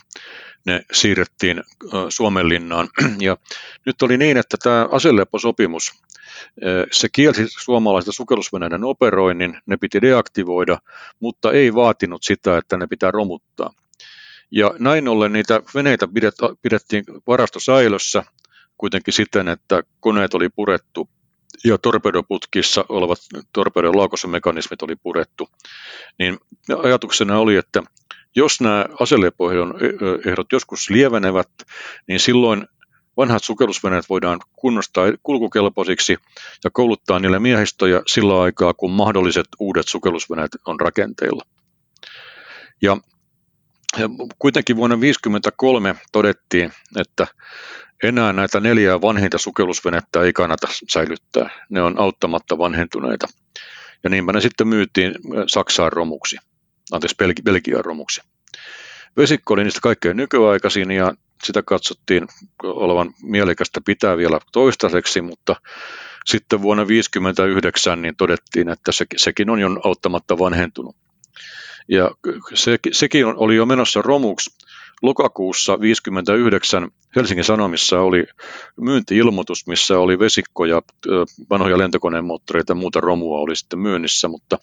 S3: ne siirrettiin Suomenlinnaan. [CLEARS THROAT] Ja nyt oli niin, että tämä aseleposopimus se kielsi suomalaista sukellusveneiden operoinnin, ne piti deaktivoida, mutta ei vaatinut sitä, että ne pitää romuttaa. Ja näin ollen niitä veneitä pidettiin varastosäilössä kuitenkin siten, että koneet oli purettu ja torpedoputkissa olevat torpedon laukosomekanismit oli purettu. Niin ajatuksena oli, että jos nämä aselepohdon ehdot joskus lievenevät, niin silloin vanhat sukellusveneet voidaan kunnostaa kulkukelpoisiksi ja kouluttaa niille miehistöjä sillä aikaa, kun mahdolliset uudet sukellusveneet on rakenteilla. Ja kuitenkin vuonna 1953 todettiin, että enää näitä neljää vanhinta sukellusvenettä ei kannata säilyttää. Ne on auttamatta vanhentuneita. Ja niinpä ne sitten myytiin Saksaan romuksi, anteeksi Belgian romuksi. Vesikko oli niistä kaikkein nykyaikaisin ja sitä katsottiin olevan mielekästä pitää vielä toistaiseksi, mutta sitten vuonna 1959 niin todettiin, että se, sekin on jo auttamatta vanhentunut. Ja se, sekin oli jo menossa romuksi. Lokakuussa 1959 Helsingin Sanomissa oli myyntiilmoitus, missä oli vesikkoja, vanhoja lentokoneen moottoreita ja muuta romua oli sitten myynnissä, mutta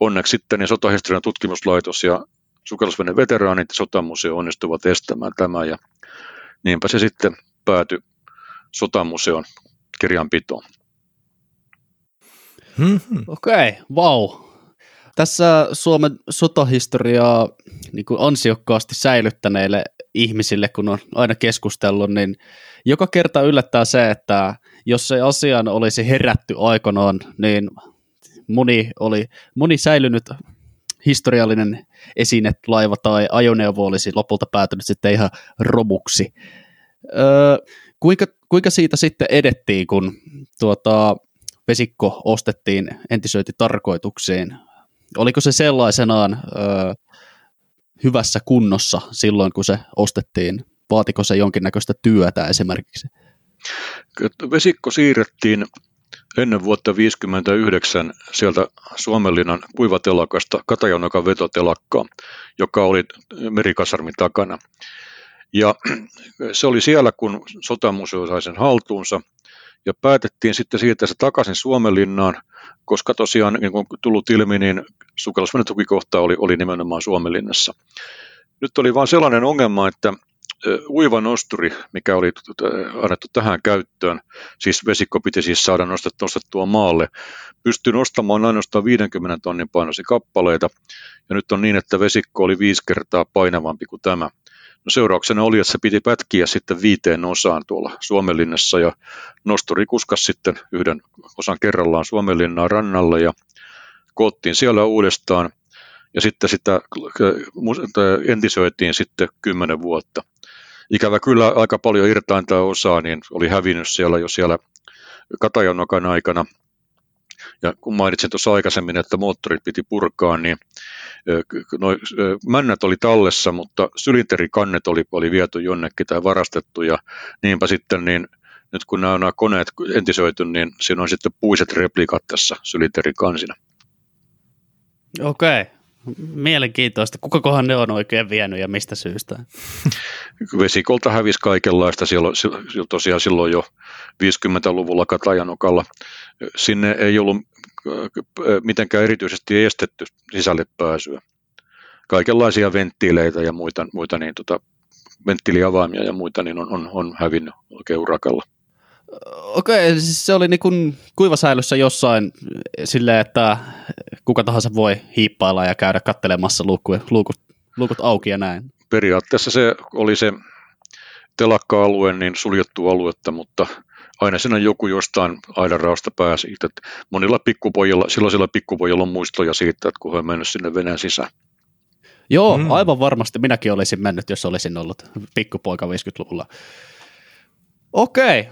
S3: onneksi sitten niin sotahistorian tutkimuslaitos ja sukellusvene veteraanit ja sotamuseo onnistuvat estämään tämän ja niinpä se sitten päätyi sotamuseon kirjanpitoon.
S1: Mm-hmm. Okei, okay, vau. Tässä Suomen sotahistoriaa niin kuin ansiokkaasti säilyttäneille ihmisille, kun on aina keskustellut, niin joka kerta yllättää se, että jos se asian olisi herätty aikanaan, niin moni, oli, moni säilynyt historiallinen esine, laiva tai ajoneuvo olisi lopulta päätynyt sitten ihan romuksi. Öö, kuinka, kuinka siitä sitten edettiin, kun tuota, vesikko ostettiin entisöintitarkoituksiin? Oliko se sellaisenaan öö, hyvässä kunnossa silloin, kun se ostettiin? Vaatiko se jonkinnäköistä työtä esimerkiksi?
S3: Vesikko siirrettiin ennen vuotta 1959 sieltä Suomenlinnan kuivatelakasta Katajanokan vetotelakkaa, joka oli merikasarmin takana. Ja [CLEARS THROAT] se oli siellä, kun sotamuseo sai sen haltuunsa, ja päätettiin sitten siirtää se takaisin Suomenlinnaan, koska tosiaan, niin kuin tullut ilmi, niin sukellusvenetukikohta oli, oli nimenomaan Suomenlinnassa. Nyt oli vain sellainen ongelma, että uiva nosturi, mikä oli annettu tähän käyttöön, siis vesikko piti siis saada nostettua maalle, pystyi nostamaan ainoastaan 50 tonnin painoisia kappaleita, ja nyt on niin, että vesikko oli viisi kertaa painavampi kuin tämä. No seurauksena oli, että se piti pätkiä sitten viiteen osaan tuolla Suomenlinnassa, ja nosturi kuskas sitten yhden osan kerrallaan Suomenlinnaan rannalle, ja koottiin siellä uudestaan, ja sitten sitä entisöitiin sitten kymmenen vuotta ikävä kyllä aika paljon irtainta osaa, niin oli hävinnyt siellä jo siellä Katajanokan aikana. Ja kun mainitsin tuossa aikaisemmin, että moottorit piti purkaa, niin noi, männät oli tallessa, mutta sylinterikannet oli, oli viety jonnekin tai varastettu, ja niinpä sitten niin nyt kun nämä, nämä koneet entisöity, niin siinä on sitten puiset replikat tässä sylinterikansina.
S1: Okei, Mielenkiintoista. Kukakohan ne on oikein vienyt ja mistä syystä?
S3: Vesikolta hävisi kaikenlaista silloin, tosiaan silloin jo 50-luvulla Katajanokalla. Sinne ei ollut äh, mitenkään erityisesti estetty sisälle pääsyä. Kaikenlaisia venttiileitä ja muita, muita niin, tota, venttiiliavaimia ja muita niin on, on, on hävinnyt oikein urakalla.
S1: Okei, okay, siis se oli niin kuin kuivasäilyssä jossain silleen, että kuka tahansa voi hiippailla ja käydä kattelemassa luukut, luukut, luukut auki ja näin.
S3: Periaatteessa se oli se telakka-alue, niin suljettu aluetta, mutta aina siinä joku jostain aidanraosta pääsi. Että monilla pikkupojilla, silloisilla pikkupojilla on muistoja siitä, että kun he on mennyt sinne veneen sisään.
S1: Joo, mm. aivan varmasti minäkin olisin mennyt, jos olisin ollut pikkupoika 50-luvulla. Okei,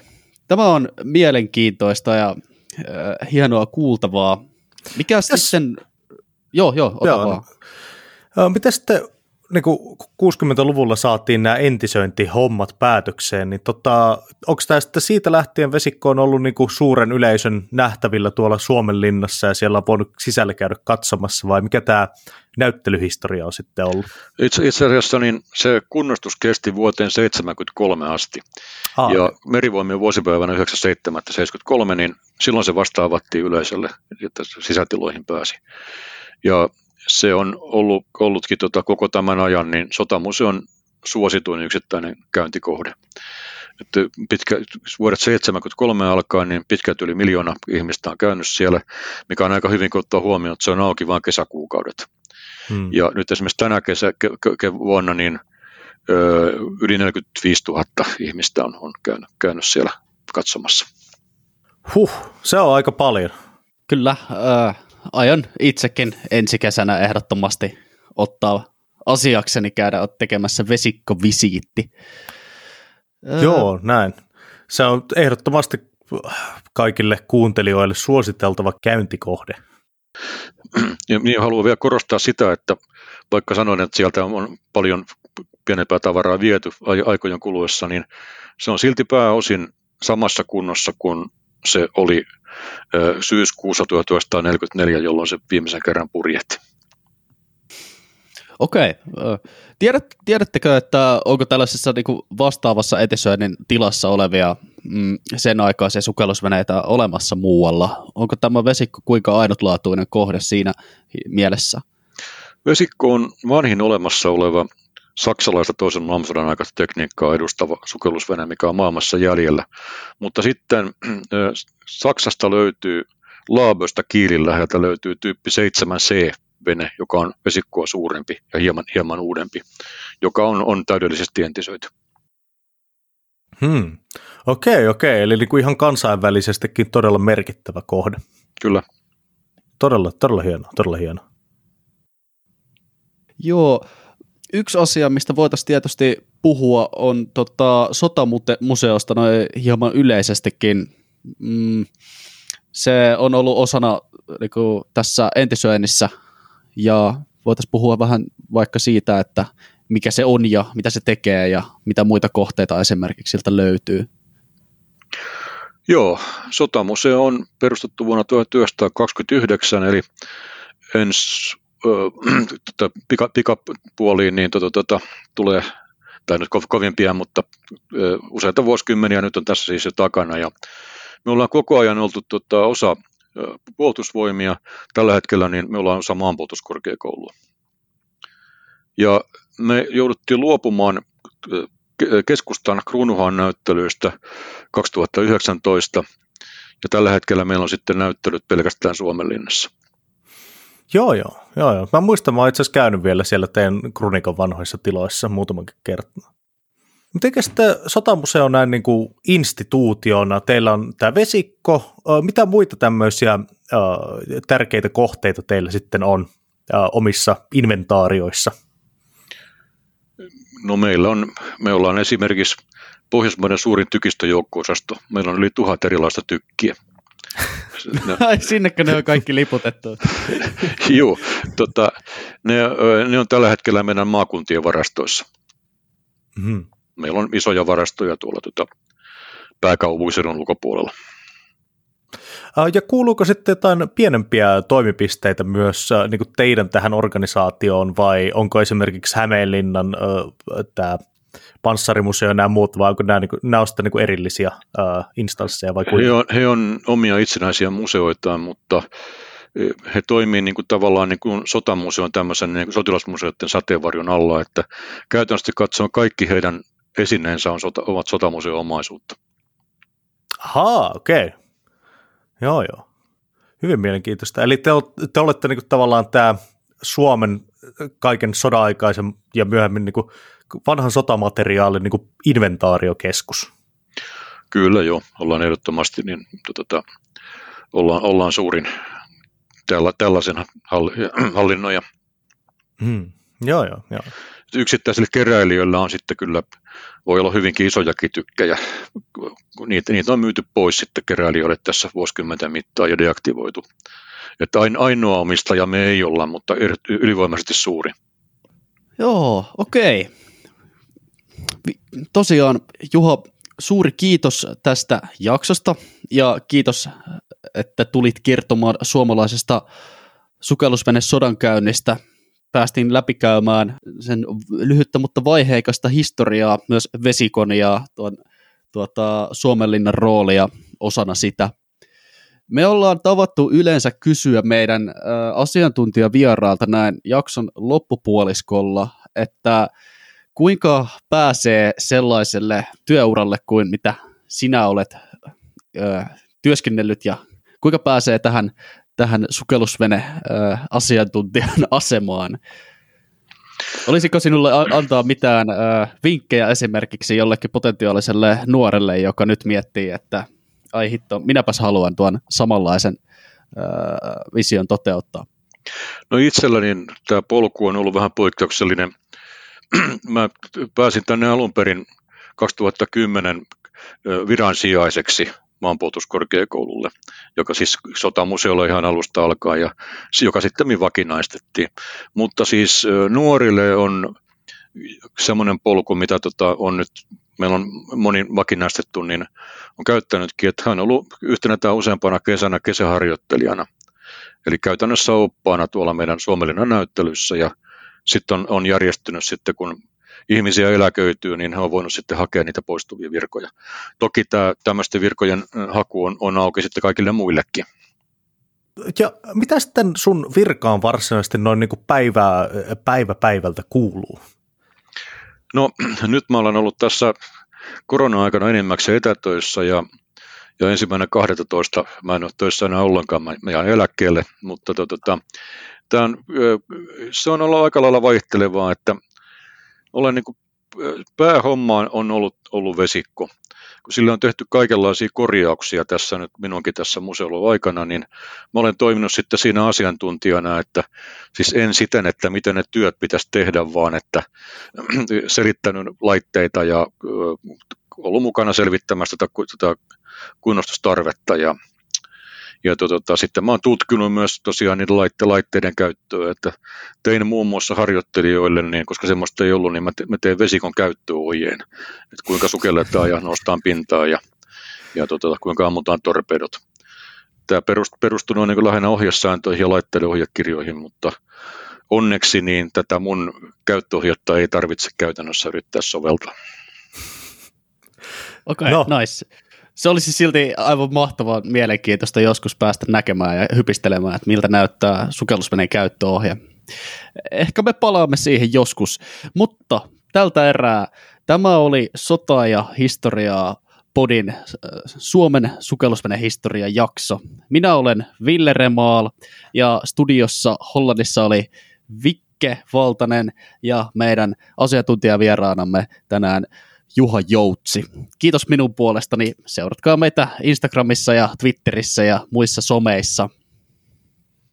S1: Tämä on mielenkiintoista ja äh, hienoa kuultavaa. Mikä Mitäs? sitten... Joo, joo, ota joo.
S2: vaan. Mitä sitten niin kuin 60-luvulla saatiin nämä entisöintihommat päätökseen, niin tota, onko tämä sitten siitä lähtien vesikko on ollut niin kuin suuren yleisön nähtävillä tuolla Suomen linnassa ja siellä on voinut sisällä käydä katsomassa vai mikä tämä näyttelyhistoria on sitten ollut?
S3: Itse, itse asiassa niin se kunnostus kesti vuoteen 73 asti Aa, ja merivoimien vuosipäivänä 97.73, niin silloin se vasta avattiin yleisölle, että sisätiloihin pääsi. Ja se on ollut, ollutkin tota koko tämän ajan niin sotamuseon suosituin yksittäinen käyntikohde. Että pitkä, vuodet 73 alkaen niin pitkälti yli miljoona ihmistä on käynyt siellä, mikä on aika hyvin kun ottaa huomioon, että se on auki vain kesäkuukaudet. Hmm. Ja nyt esimerkiksi tänä kesä, ke, ke, vuonna niin ö, yli 45 000 ihmistä on, on käynyt, käynyt siellä katsomassa.
S2: Huh, se on aika paljon.
S1: Kyllä, äh, aion itsekin ensi kesänä ehdottomasti ottaa asiakseni käydä tekemässä vesikkovisiitti.
S2: Joo, näin. Se on ehdottomasti kaikille kuuntelijoille suositeltava käyntikohde.
S3: Ja niin haluan vielä korostaa sitä, että vaikka sanoin, että sieltä on paljon pienempää tavaraa viety aikojen kuluessa, niin se on silti pääosin samassa kunnossa kuin se oli syyskuussa 1944, jolloin se viimeisen kerran purjehti.
S1: Okei. Tiedät, tiedättekö, että onko tällaisessa niin kuin vastaavassa etisöinnin tilassa olevia mm, sen aikaisia sukellusveneitä olemassa muualla? Onko tämä vesikko kuinka ainutlaatuinen kohde siinä mielessä?
S3: Vesikko on vanhin olemassa oleva saksalaista toisen maailmansodan aikaista tekniikkaa edustava sukellusvene, mikä on maailmassa jäljellä. Mutta sitten Saksasta löytyy Laaböstä Kiilin läheltä löytyy tyyppi 7C vene, joka on vesikkoa suurempi ja hieman, hieman uudempi, joka on, on täydellisesti entisöity.
S2: Hmm. Okei, okei. Eli niin kuin ihan kansainvälisestikin todella merkittävä kohde.
S3: Kyllä.
S2: Todella, todella hieno, todella hieno.
S1: Joo, yksi asia, mistä voitaisiin tietysti puhua, on tota, sotamuseosta noin hieman yleisestikin. Mm, se on ollut osana niin kuin, tässä entisöinnissä ja voitaisiin puhua vähän vaikka siitä, että mikä se on ja mitä se tekee ja mitä muita kohteita esimerkiksi siltä löytyy.
S3: Joo, sotamuseo on perustettu vuonna 1929, eli ensi [CLEARS THROAT] tota, pika, pikapuoliin niin tota, tota, tulee, tai nyt kovin pian, mutta ö, useita vuosikymmeniä nyt on tässä siis jo takana, ja me ollaan koko ajan oltu tota, osa puolustusvoimia, tällä hetkellä niin me ollaan osa maanpuolustuskorkeakoulua. Ja me jouduttiin luopumaan keskustan kruunuhan näyttelyistä 2019, ja tällä hetkellä meillä on sitten näyttelyt pelkästään Suomenlinnassa.
S2: Joo, joo, joo, joo. Mä muistan, mä oon itse asiassa käynyt vielä siellä teidän Krunikon vanhoissa tiloissa muutamankin kertaa. Miten sitten sotamuseo näin niin kuin instituutiona? Teillä on tämä vesikko. Mitä muita tämmöisiä tärkeitä kohteita teillä sitten on omissa inventaarioissa?
S3: No meillä on, me ollaan esimerkiksi Pohjoismaiden suurin tykistöjoukko-osasto. Meillä on yli tuhat erilaista tykkiä.
S1: No. [LAUGHS] Sinnekö ne on kaikki liputettu? [LAUGHS]
S3: Joo, tota, ne, ne on tällä hetkellä meidän maakuntien varastoissa. Mm-hmm. Meillä on isoja varastoja tuolla tota, pääkaupunkiseudun ulkopuolella.
S2: Ja kuuluuko sitten jotain pienempiä toimipisteitä myös niin kuin teidän tähän organisaatioon vai onko esimerkiksi Hämeenlinnan tämä panssarimuseo ja nämä muut, vai onko nämä, niin kuin, nämä on sitten niin erillisiä uh, instansseja? Vai
S3: he, on, he on omia itsenäisiä museoitaan, mutta he toimii niin kuin tavallaan niin kuin sotamuseon tämmöisen niin kuin sotilasmuseoiden sateenvarjon alla, että käytännössä katsoen kaikki heidän esineensä on sota, ovat sotamuseon omaisuutta.
S2: Ahaa, okei. Okay. Joo, joo. Hyvin mielenkiintoista. Eli te, te olette niin kuin tavallaan tämä Suomen kaiken soda-aikaisen ja myöhemmin niin kuin vanhan sotamateriaalin niin kuin inventaariokeskus.
S3: Kyllä joo, ollaan ehdottomasti, niin tota, ollaan, ollaan suurin tällä, tällaisen hallinnoja.
S2: Hmm. Joo, joo, joo.
S3: Yksittäisillä keräilijöillä on sitten kyllä, voi olla hyvinkin isojakin tykkejä. Niitä, niitä on myyty pois sitten keräilijöille tässä vuosikymmenten mittaan ja deaktivoitu. Että ainoa omistaja me ei olla, mutta ylivoimaisesti suuri.
S1: Joo, okei. Okay tosiaan Juho, suuri kiitos tästä jaksosta ja kiitos, että tulit kertomaan suomalaisesta sukellusvene sodankäynnistä. Päästiin läpikäymään sen lyhyttä, mutta vaiheikasta historiaa, myös vesikon ja tuon, tuota, Suomenlinnan roolia osana sitä. Me ollaan tavattu yleensä kysyä meidän ä, asiantuntijavieraalta näin jakson loppupuoliskolla, että kuinka pääsee sellaiselle työuralle kuin mitä sinä olet ö, työskennellyt ja kuinka pääsee tähän, tähän sukellusvene-asiantuntijan [LAUGHS] asemaan? Olisiko sinulle antaa mitään ö, vinkkejä esimerkiksi jollekin potentiaaliselle nuorelle, joka nyt miettii, että ai hitto, minäpäs haluan tuon samanlaisen ö, vision toteuttaa?
S3: No itselläni tämä polku on ollut vähän poikkeuksellinen – [CLEARS THROAT] mä pääsin tänne alun perin 2010 viransijaiseksi maanpuolustuskorkeakoululle, joka siis sotamuseolla ihan alusta alkaa ja joka sitten vakinaistettiin. Mutta siis nuorille on semmoinen polku, mitä tota on nyt, meillä on moni vakinaistettu, niin on käyttänytkin, että hän on ollut yhtenä tai useampana kesänä kesäharjoittelijana. Eli käytännössä oppaana tuolla meidän Suomellinen näyttelyssä ja sitten on, on järjestynyt sitten, kun ihmisiä eläköityy, niin he on voinut sitten hakea niitä poistuvia virkoja. Toki tämä tämmöisten virkojen haku on, on auki sitten kaikille muillekin.
S2: Ja mitä sitten sun virkaan varsinaisesti noin niin kuin päivä, päivä päivältä kuuluu?
S3: No [CLEARS THROAT] nyt mä olen ollut tässä korona-aikana enimmäkseen etätöissä ja, ja ensimmäinen 12. mä en ole töissä enää ollenkaan, mä jään eläkkeelle, mutta tota, Tämä on, se on ollut aika lailla vaihtelevaa, että olen niin kuin, päähommaan on ollut, ollut vesikko. Kun sillä on tehty kaikenlaisia korjauksia tässä nyt minunkin tässä museolla aikana, niin mä olen toiminut sitten siinä asiantuntijana, että siis en siten, että miten ne työt pitäisi tehdä, vaan että [CLEARS THROAT] selittänyt laitteita ja ollut mukana selvittämässä tätä, tätä kunnostustarvetta ja ja to, tota, sitten mä oon tutkinut myös tosiaan niiden laitte, laitteiden käyttöä, että tein muun muassa harjoittelijoille, niin, koska semmoista ei ollut, niin mä, te, mä tein vesikon käyttöohjeen, että kuinka sukelletaan ja nostaan pintaa ja, ja to, tota, kuinka ammutaan torpedot. Tämä perustuu noin niin lähinnä ohjesääntöihin ja laitteiden ohjekirjoihin, mutta onneksi niin tätä mun käyttöohjetta ei tarvitse käytännössä yrittää soveltaa. [LAUGHS]
S1: Okei, okay, no. nice se olisi silti aivan mahtavaa mielenkiintoista joskus päästä näkemään ja hypistelemään, että miltä näyttää sukellusveneen käyttöohje. Ehkä me palaamme siihen joskus, mutta tältä erää tämä oli sota ja historiaa podin äh, Suomen sukellusveneen historia jakso. Minä olen Ville Remaal ja studiossa Hollannissa oli Vikke Valtanen ja meidän asiantuntijavieraanamme tänään Juha Joutsi. Kiitos minun puolestani. Seuratkaa meitä Instagramissa ja Twitterissä ja muissa someissa.